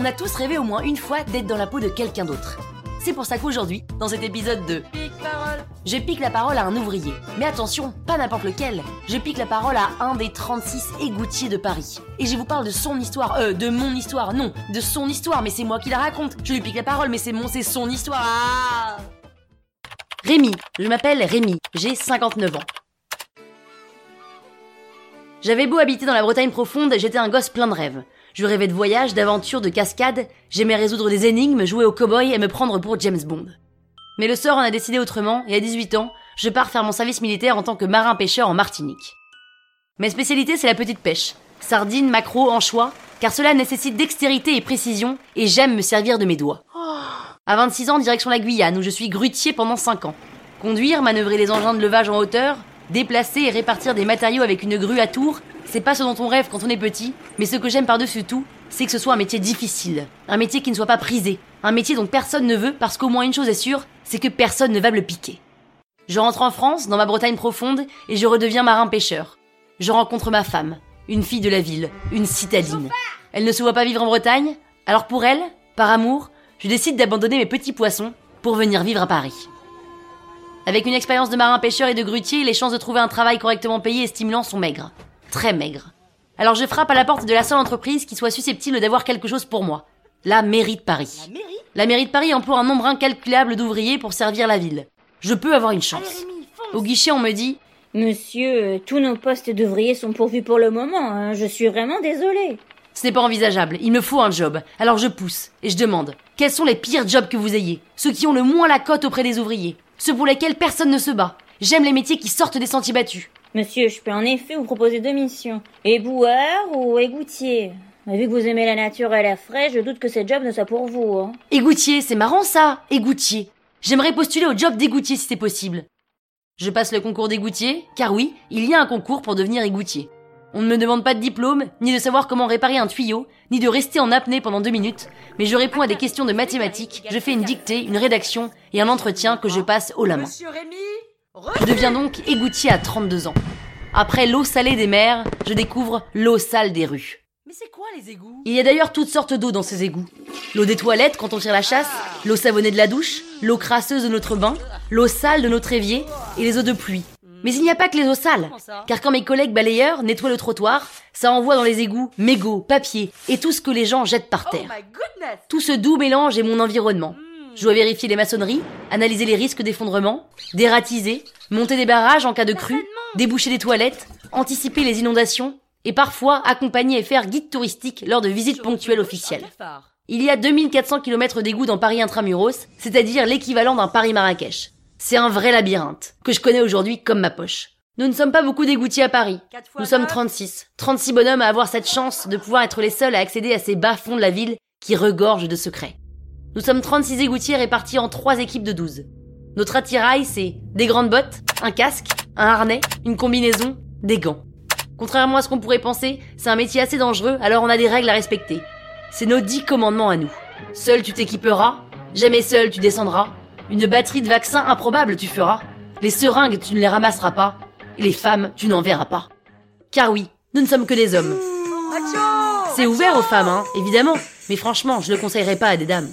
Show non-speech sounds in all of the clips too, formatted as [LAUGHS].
On a tous rêvé au moins une fois d'être dans la peau de quelqu'un d'autre. C'est pour ça qu'aujourd'hui, dans cet épisode de Pic parole, je pique la parole à un ouvrier. Mais attention, pas n'importe lequel. Je pique la parole à un des 36 égoutiers de Paris. Et je vous parle de son histoire, euh, de mon histoire, non, de son histoire, mais c'est moi qui la raconte. Je lui pique la parole, mais c'est mon, c'est son histoire. Rémi, je m'appelle Rémi, j'ai 59 ans. J'avais beau habiter dans la Bretagne profonde, j'étais un gosse plein de rêves. Je rêvais de voyages, d'aventures, de cascades, j'aimais résoudre des énigmes, jouer au cow-boy et me prendre pour James Bond. Mais le sort en a décidé autrement, et à 18 ans, je pars faire mon service militaire en tant que marin-pêcheur en Martinique. Mes spécialités, c'est la petite pêche. Sardines, maquereaux, anchois, car cela nécessite dextérité et précision, et j'aime me servir de mes doigts. À 26 ans, direction la Guyane, où je suis grutier pendant 5 ans. Conduire, manœuvrer les engins de levage en hauteur, déplacer et répartir des matériaux avec une grue à tour, c'est pas ce dont on rêve quand on est petit, mais ce que j'aime par-dessus tout, c'est que ce soit un métier difficile, un métier qui ne soit pas prisé, un métier dont personne ne veut parce qu'au moins une chose est sûre, c'est que personne ne va me le piquer. Je rentre en France, dans ma Bretagne profonde, et je redeviens marin-pêcheur. Je rencontre ma femme, une fille de la ville, une citadine. Elle ne se voit pas vivre en Bretagne, alors pour elle, par amour, je décide d'abandonner mes petits poissons pour venir vivre à Paris. Avec une expérience de marin-pêcheur et de grutier, les chances de trouver un travail correctement payé et stimulant sont maigres. Très maigres. Alors je frappe à la porte de la seule entreprise qui soit susceptible d'avoir quelque chose pour moi. La mairie de Paris. La mairie? La mairie de Paris emploie un nombre incalculable d'ouvriers pour servir la ville. Je peux avoir une chance. Au guichet, on me dit Monsieur, euh, tous nos postes d'ouvriers sont pourvus pour le moment. hein. Je suis vraiment désolée. Ce n'est pas envisageable, il me faut un job. Alors je pousse et je demande quels sont les pires jobs que vous ayez? Ceux qui ont le moins la cote auprès des ouvriers Ceux pour lesquels personne ne se bat J'aime les métiers qui sortent des sentiers battus. Monsieur, je peux en effet vous proposer deux missions. Éboueur ou égoutier Mais Vu que vous aimez la nature et l'air frais, je doute que ces jobs ne soient pour vous. Hein. Égoutier, c'est marrant ça Égoutier. J'aimerais postuler au job d'égoutier si c'est possible. Je passe le concours d'égoutier, car oui, il y a un concours pour devenir égoutier. On ne me demande pas de diplôme, ni de savoir comment réparer un tuyau, ni de rester en apnée pendant deux minutes, mais je réponds à des questions de mathématiques, je fais une dictée, une rédaction et un entretien que je passe haut la main. Je deviens donc égoutier à 32 ans. Après l'eau salée des mers, je découvre l'eau sale des rues. Mais c'est quoi les égouts? Il y a d'ailleurs toutes sortes d'eau dans ces égouts. L'eau des toilettes quand on tire la chasse, l'eau savonnée de la douche, l'eau crasseuse de notre bain, l'eau sale de notre évier et les eaux de pluie. Mais il n'y a pas que les eaux sales, car quand mes collègues balayeurs nettoient le trottoir, ça envoie dans les égouts mégots, papier et tout ce que les gens jettent par Oh terre. goodness Tout ce doux mélange est mon environnement. Je dois vérifier les maçonneries, analyser les risques d'effondrement, dératiser, monter des barrages en cas de crue, déboucher des toilettes, anticiper les inondations et parfois accompagner et faire guide touristique lors de visites ponctuelles officielles. Il y a 2400 km d'égouts dans Paris intramuros, c'est-à-dire l'équivalent d'un Paris-Marrakech. C'est un vrai labyrinthe, que je connais aujourd'hui comme ma poche. Nous ne sommes pas beaucoup d'égoutiers à Paris. Nous sommes neuf. 36. 36 bonhommes à avoir cette chance de pouvoir être les seuls à accéder à ces bas-fonds de la ville qui regorgent de secrets. Nous sommes 36 égoutiers répartis en trois équipes de 12. Notre attirail, c'est des grandes bottes, un casque, un harnais, une combinaison, des gants. Contrairement à ce qu'on pourrait penser, c'est un métier assez dangereux, alors on a des règles à respecter. C'est nos dix commandements à nous. Seul tu t'équiperas, jamais seul tu descendras, une batterie de vaccins improbable tu feras, les seringues tu ne les ramasseras pas, et les femmes tu n'en verras pas. Car oui, nous ne sommes que des hommes. C'est ouvert aux femmes, hein, évidemment. Mais franchement, je le conseillerais pas à des dames.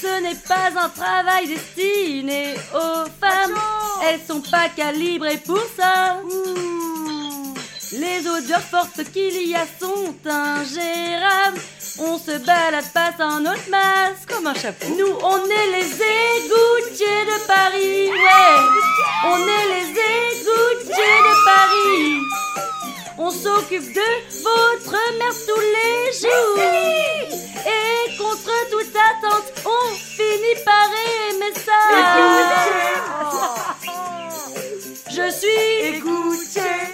Ce n'est pas un travail destiné aux femmes. Elles sont pas calibrées pour ça. Les odeurs fortes qu'il y a sont ingérables. On se balade pas sans notre masque. Comme un chapeau. Nous, on est les égoutiers de Paris. Ouais. On est les égoutiers de Paris. On s'occupe de votre mère tous les jours. Et contre toute attente, on finit par aimer ça. Je suis égoutier.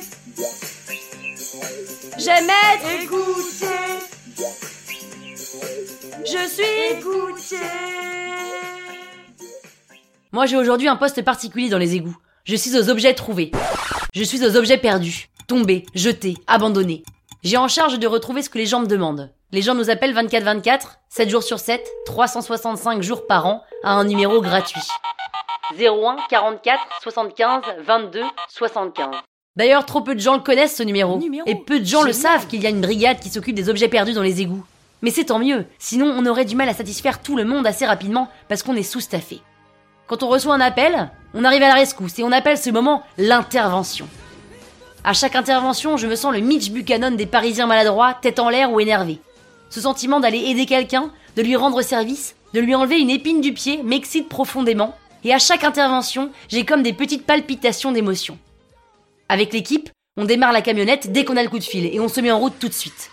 J'aime être égoutier. Je suis égoutier. Moi, j'ai aujourd'hui un poste particulier dans les égouts. Je suis aux objets trouvés. Je suis aux objets perdus, tombés, jetés, abandonnés. J'ai en charge de retrouver ce que les gens me demandent. Les gens nous appellent 24-24, 7 jours sur 7, 365 jours par an, à un numéro gratuit. 01 44 75 22 75. D'ailleurs, trop peu de gens le connaissent ce numéro. Et peu de gens le savent qu'il y a une brigade qui s'occupe des objets perdus dans les égouts. Mais c'est tant mieux, sinon on aurait du mal à satisfaire tout le monde assez rapidement parce qu'on est sous-staffé. Quand on reçoit un appel, on arrive à la rescousse et on appelle ce moment l'intervention. À chaque intervention, je me sens le Mitch Buchanan des Parisiens maladroits, tête en l'air ou énervé. Ce sentiment d'aller aider quelqu'un, de lui rendre service, de lui enlever une épine du pied m'excite profondément, et à chaque intervention, j'ai comme des petites palpitations d'émotion. Avec l'équipe, on démarre la camionnette dès qu'on a le coup de fil et on se met en route tout de suite.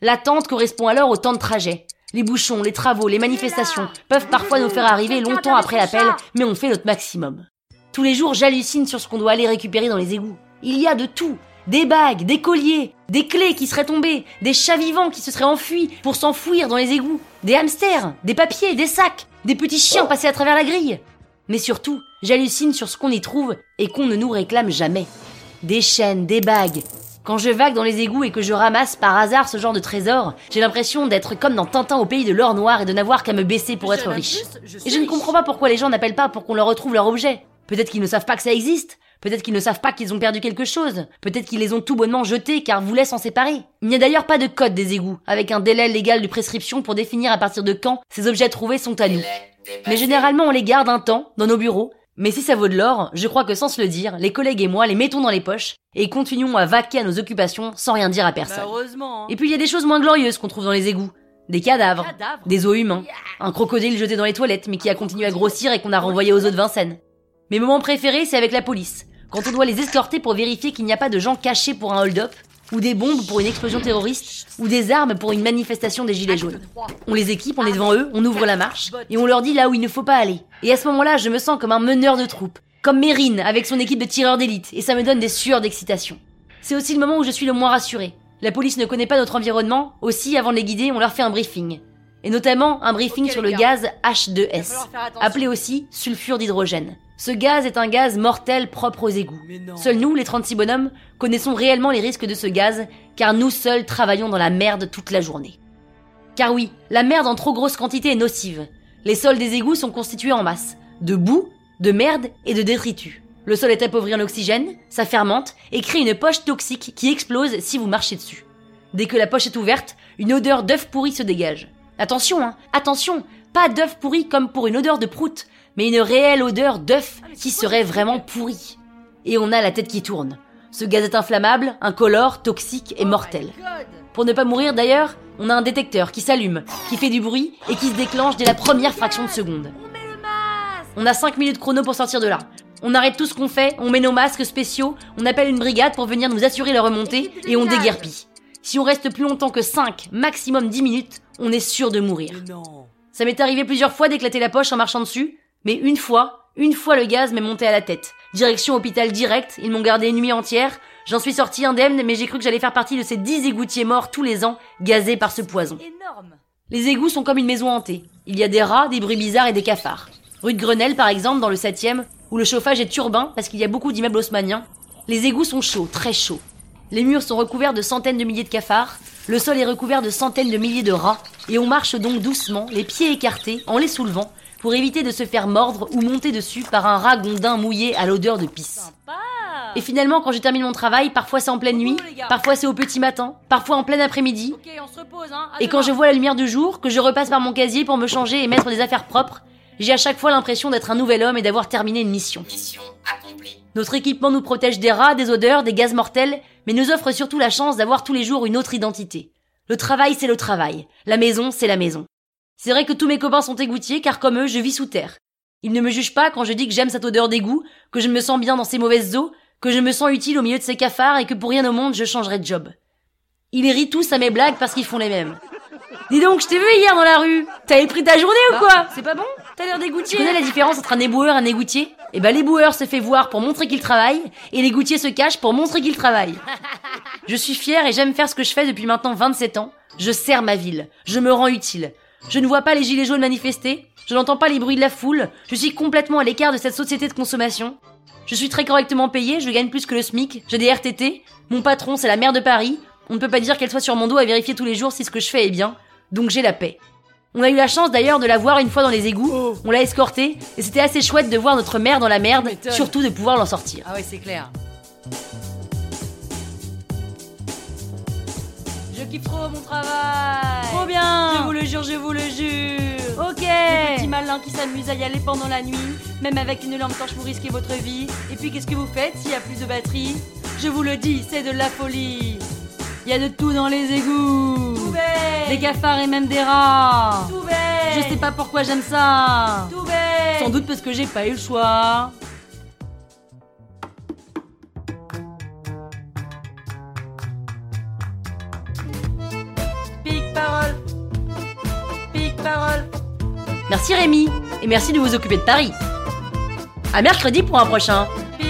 L'attente correspond alors au temps de trajet. Les bouchons, les travaux, les manifestations peuvent parfois nous faire arriver longtemps après l'appel, mais on fait notre maximum. Tous les jours, j'hallucine sur ce qu'on doit aller récupérer dans les égouts. Il y a de tout. Des bagues, des colliers, des clés qui seraient tombées, des chats vivants qui se seraient enfuis pour s'enfouir dans les égouts, des hamsters, des papiers, des sacs, des petits chiens passés à travers la grille. Mais surtout, j'hallucine sur ce qu'on y trouve et qu'on ne nous réclame jamais. Des chaînes, des bagues. Quand je vague dans les égouts et que je ramasse par hasard ce genre de trésor, j'ai l'impression d'être comme dans Tintin au pays de l'or noir et de n'avoir qu'à me baisser pour être riche. Et je ne comprends pas pourquoi les gens n'appellent pas pour qu'on leur retrouve leur objet. Peut-être qu'ils ne savent pas que ça existe. Peut-être qu'ils ne savent pas qu'ils ont perdu quelque chose. Peut-être qu'ils les ont tout bonnement jetés car voulaient s'en séparer. Il n'y a d'ailleurs pas de code des égouts, avec un délai légal de prescription pour définir à partir de quand ces objets trouvés sont à nous. Mais généralement on les garde un temps, dans nos bureaux. Mais si ça vaut de l'or, je crois que sans se le dire, les collègues et moi les mettons dans les poches et continuons à vaquer à nos occupations sans rien dire à personne. heureusement. hein. Et puis il y a des choses moins glorieuses qu'on trouve dans les égouts. Des cadavres, Cadavres. des os humains, un crocodile jeté dans les toilettes mais qui a continué à grossir et qu'on a renvoyé aux eaux de Vincennes. Mes moments préférés, c'est avec la police, quand on doit les escorter pour vérifier qu'il n'y a pas de gens cachés pour un hold-up, ou des bombes pour une explosion terroriste, ou des armes pour une manifestation des gilets jaunes. On les équipe, on est devant eux, on ouvre la marche, et on leur dit là où il ne faut pas aller. Et à ce moment-là, je me sens comme un meneur de troupe, comme Mérine avec son équipe de tireurs d'élite, et ça me donne des sueurs d'excitation. C'est aussi le moment où je suis le moins rassuré. La police ne connaît pas notre environnement, aussi avant de les guider, on leur fait un briefing. Et notamment un briefing sur le gars. gaz va H2S, falloir faire attention. appelé aussi sulfure d'hydrogène. Ce gaz est un gaz mortel propre aux égouts. Seuls nous, les 36 bonhommes, connaissons réellement les risques de ce gaz, car nous seuls travaillons dans la merde toute la journée. Car oui, la merde en trop grosse quantité est nocive. Les sols des égouts sont constitués en masse, de boue, de merde et de détritus. Le sol est appauvri en oxygène, ça fermente et crée une poche toxique qui explose si vous marchez dessus. Dès que la poche est ouverte, une odeur d'œuf pourri se dégage. Attention, hein, attention, pas d'œuf pourri comme pour une odeur de prout, mais une réelle odeur d'œuf qui serait vraiment pourri. Et on a la tête qui tourne. Ce gaz est inflammable, incolore, toxique et mortel. Pour ne pas mourir d'ailleurs, on a un détecteur qui s'allume, qui fait du bruit et qui se déclenche dès la première fraction de seconde. On a 5 minutes chrono pour sortir de là. On arrête tout ce qu'on fait, on met nos masques spéciaux, on appelle une brigade pour venir nous assurer leur remontée et on déguerpit. Si on reste plus longtemps que 5, maximum 10 minutes, on est sûr de mourir. Non. Ça m'est arrivé plusieurs fois d'éclater la poche en marchant dessus, mais une fois, une fois le gaz m'est monté à la tête. Direction hôpital direct, ils m'ont gardé une nuit entière, j'en suis sorti indemne, mais j'ai cru que j'allais faire partie de ces 10 égoutiers morts tous les ans, gazés par ce poison. Énorme. Les égouts sont comme une maison hantée. Il y a des rats, des bruits bizarres et des cafards. Rue de Grenelle, par exemple, dans le 7e, où le chauffage est turbin parce qu'il y a beaucoup d'immeubles haussmanniens, les égouts sont chauds, très chauds. Les murs sont recouverts de centaines de milliers de cafards, le sol est recouvert de centaines de milliers de rats, et on marche donc doucement, les pieds écartés, en les soulevant, pour éviter de se faire mordre ou monter dessus par un rat gondin mouillé à l'odeur de pisse. Et finalement, quand je termine mon travail, parfois c'est en pleine nuit, parfois c'est au petit matin, parfois en plein après-midi. Et quand je vois la lumière du jour, que je repasse par mon casier pour me changer et mettre des affaires propres, j'ai à chaque fois l'impression d'être un nouvel homme et d'avoir terminé une mission. Notre équipement nous protège des rats, des odeurs, des gaz mortels, mais nous offre surtout la chance d'avoir tous les jours une autre identité. Le travail, c'est le travail. La maison, c'est la maison. C'est vrai que tous mes copains sont égoutiers, car comme eux, je vis sous terre. Ils ne me jugent pas quand je dis que j'aime cette odeur d'égout, que je me sens bien dans ces mauvaises eaux, que je me sens utile au milieu de ces cafards et que pour rien au monde je changerai de job. Ils rient tous à mes blagues parce qu'ils font les mêmes. Dis donc, je t'ai vu hier dans la rue. T'avais pris ta journée ou quoi? C'est pas bon T'as l'air dégoûté. Tu connais la différence entre un éboueur et un égoutier? Eh ben l'éboueur se fait voir pour montrer qu'il travaille et l'égoutier se cache pour montrer qu'il travaille. [LAUGHS] Je suis fier et j'aime faire ce que je fais depuis maintenant 27 ans. Je sers ma ville. Je me rends utile. Je ne vois pas les gilets jaunes manifester. Je n'entends pas les bruits de la foule. Je suis complètement à l'écart de cette société de consommation. Je suis très correctement payé, je gagne plus que le SMIC, j'ai des RTT, mon patron c'est la maire de Paris, on ne peut pas dire qu'elle soit sur mon dos à vérifier tous les jours si ce que je fais est bien, donc j'ai la paix. On a eu la chance d'ailleurs de la voir une fois dans les égouts, Oh. on l'a escortée, et c'était assez chouette de voir notre mère dans la merde, surtout de pouvoir l'en sortir. Ah ouais, c'est clair. Je kiffe trop mon travail. Trop bien Je vous le jure, je vous le jure. Ok Le petit malin qui s'amuse à y aller pendant la nuit, même avec une lampe torche pour risquer votre vie. Et puis qu'est-ce que vous faites s'il y a plus de batterie? Je vous le dis, c'est de la folie. Il y a de tout dans les égouts. Des cafards et même des rats. Je sais pas pourquoi j'aime ça. Sans doute parce que j'ai pas eu le choix. Pique parole. Pique parole. Merci Rémi, et merci de vous occuper de Paris. À mercredi pour un prochain. Pique